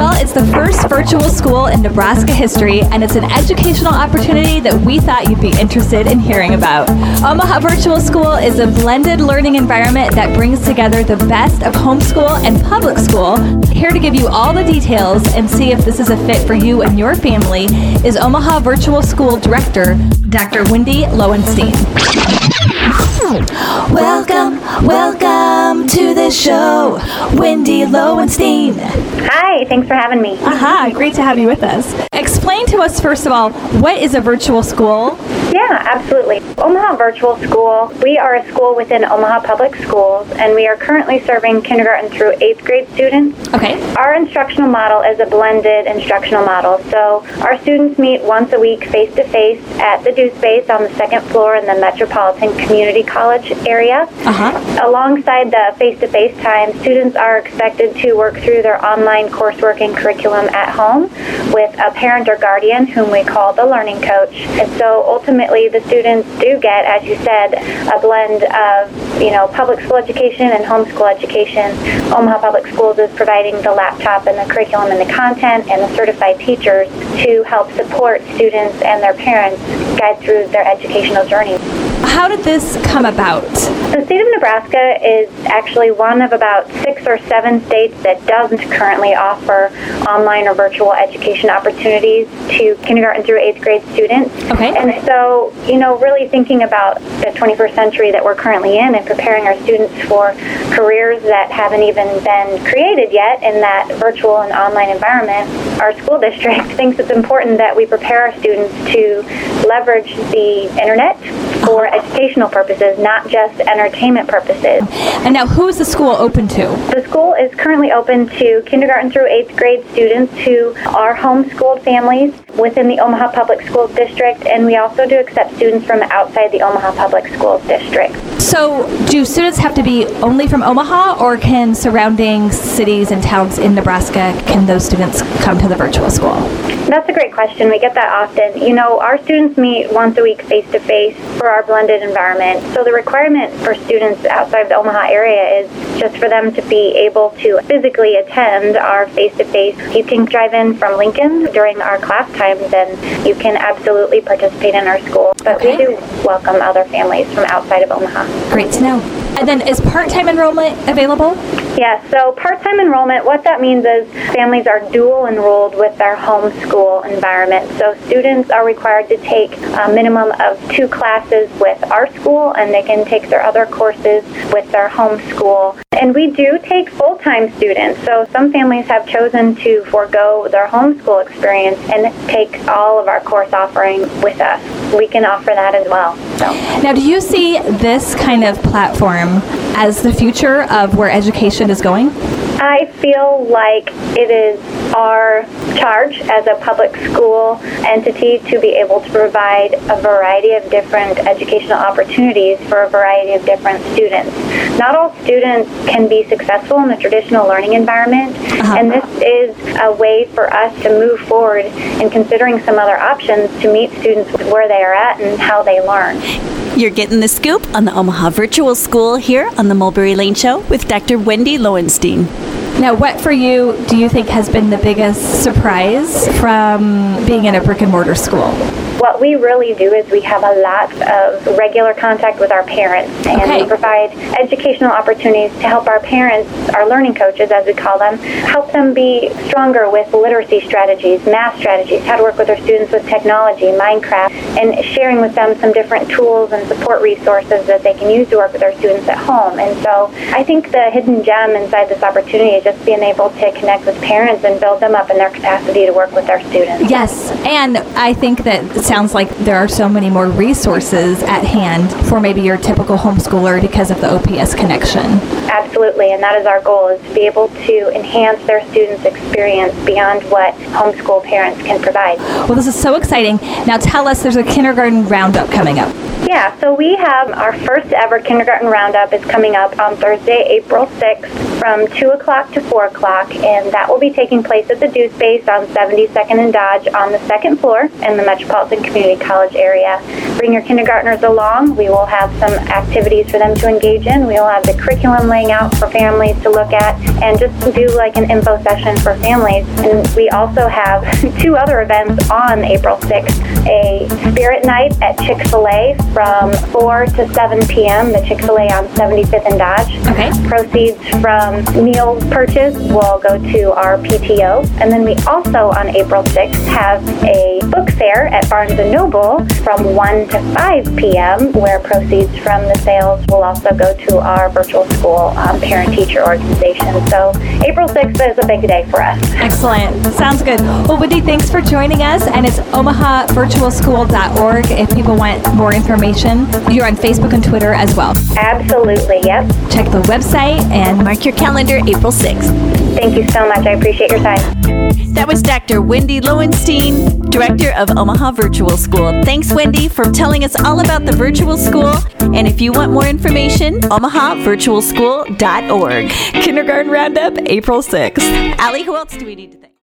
Well, it's the first virtual school in Nebraska history, and it's an educational opportunity that we thought you'd be interested in hearing about. Omaha Virtual School is a blended learning environment that brings together the best of homeschool and public school. Here to give you all the details and see if this is a fit for you and your family is Omaha Virtual School Director, Dr. Wendy Loewenstein. Welcome, welcome to the show, Wendy Loewenstein. Hi, thanks for having me. Aha, great to have you with us. Explain to us, first of all, what is a virtual school? Yeah, absolutely. Omaha Virtual School, we are a school within Omaha Public Schools, and we are currently serving kindergarten through eighth grade students. Okay. Our instructional model is a blended instructional model. So our students meet once a week face to face at the Do Space on the second floor in the Metropolitan Community College area. Uh-huh. Alongside the face to face time, students are expected to work through their online coursework and curriculum at home with a parent or guardian whom we call the learning coach. And so ultimately the students do get, as you said, a blend of, you know, public school education and homeschool education. Omaha Public Schools is providing the laptop and the curriculum and the content and the certified teachers to help support students and their parents guide through their educational journey. How did this come about? The state of Nebraska is actually one of about six or seven states that doesn't currently offer online or virtual education opportunities to kindergarten through eighth grade students. Okay. And so, you know, really thinking about the 21st century that we're currently in and preparing our students for careers that haven't even been created yet in that virtual and online environment, our school district thinks it's important that we prepare our students to leverage the internet educational purposes, not just entertainment purposes. And now, who is the school open to? The school is currently open to kindergarten through eighth grade students who are homeschooled families within the Omaha Public Schools District, and we also do accept students from outside the Omaha Public Schools District. So, do students have to be only from Omaha, or can surrounding cities and towns in Nebraska, can those students come to the virtual school? That's a great question. We get that often. You know, our students meet once a week face to face for our blended environment. So the requirement for students outside of the Omaha area is just for them to be able to physically attend our face to face. You can drive in from Lincoln during our class times and you can absolutely participate in our school. But Okay. we do welcome other families from outside of Omaha. Great to know. And then, is part time enrollment available? Yes, so part-time enrollment, what that means is families are dual enrolled with their homeschool environment. So students are required to take a minimum of two classes with our school and they can take their other courses with their homeschool. And we do take full-time students. So some families have chosen to forego their homeschool experience and take all of our course offering with us. We can offer that as well. So. Now, do you see this kind of platform as the future of where education is going? I feel like it is our charge as a public school entity to be able to provide a variety of different educational opportunities for a variety of different students. Not all students can be successful in the traditional learning environment, Uh-huh. and this is a way for us to move forward in considering some other options to meet students where they are at and how they learn. You're getting the scoop on the Omaha Virtual School here on the Mulberry Lane Show with Dr. Wendy Loewenstein. Now, what for you do you think has been the biggest surprise from being in a brick and mortar school? What we really do is we have a lot of regular contact with our parents, and Okay. we provide educational opportunities to help our parents, our learning coaches, as we call them, help them be stronger with literacy strategies, math strategies, how to work with their students with technology, Minecraft, and sharing with them some different tools and support resources that they can use to work with their students at home. And so I think the hidden gem inside this opportunity is just being able to connect with parents and build them up in their capacity to work with their students. Yes, and I think that sounds like there are so many more resources at hand for maybe your typical homeschooler because of the OPS connection. Absolutely, and that is our goal is to be able to enhance their students' experience beyond what homeschool parents can provide. Well, this is so exciting. Now tell us there's a kindergarten roundup coming up. Yeah, so we have our first ever kindergarten roundup is coming up on Thursday, April 6th from 2 o'clock to 4 o'clock, and that will be taking place at the Do Space on 72nd and Dodge on the second floor in the Metropolitan Community College area. Bring your kindergartners along. We will have some activities for them to engage in. We will have the curriculum laying out for families to look at and just do like an info session for families. And we also have two other events on April 6th a spirit night at Chick fil A from 4 to 7 p.m., the Chick fil A on 75th and Dodge. Okay. Proceeds from meal purchase will go to our PTO. And then we also on April 6th have a book fair at Barnes & Noble from 1 to 5 p.m., where proceeds from the sales will also go to our virtual school um, parent-teacher organization. So April 6th is a big day for us. Excellent. Sounds good. Well, Wendy, thanks for joining us. And it's omahavirtualschool.org if people want more information. You're on Facebook and Twitter as well. Absolutely, yep. Check the website and Mark your calendar April 6th. Thank you so much. I appreciate your time. That was Dr. Wendy Loewenstein, Director of Omaha Virtual School. Thanks, Wendy, for telling us all about the virtual school. And if you want more information, omahavirtualschool.org. Kindergarten Roundup, April 6th. Allie, who else do we need to thank?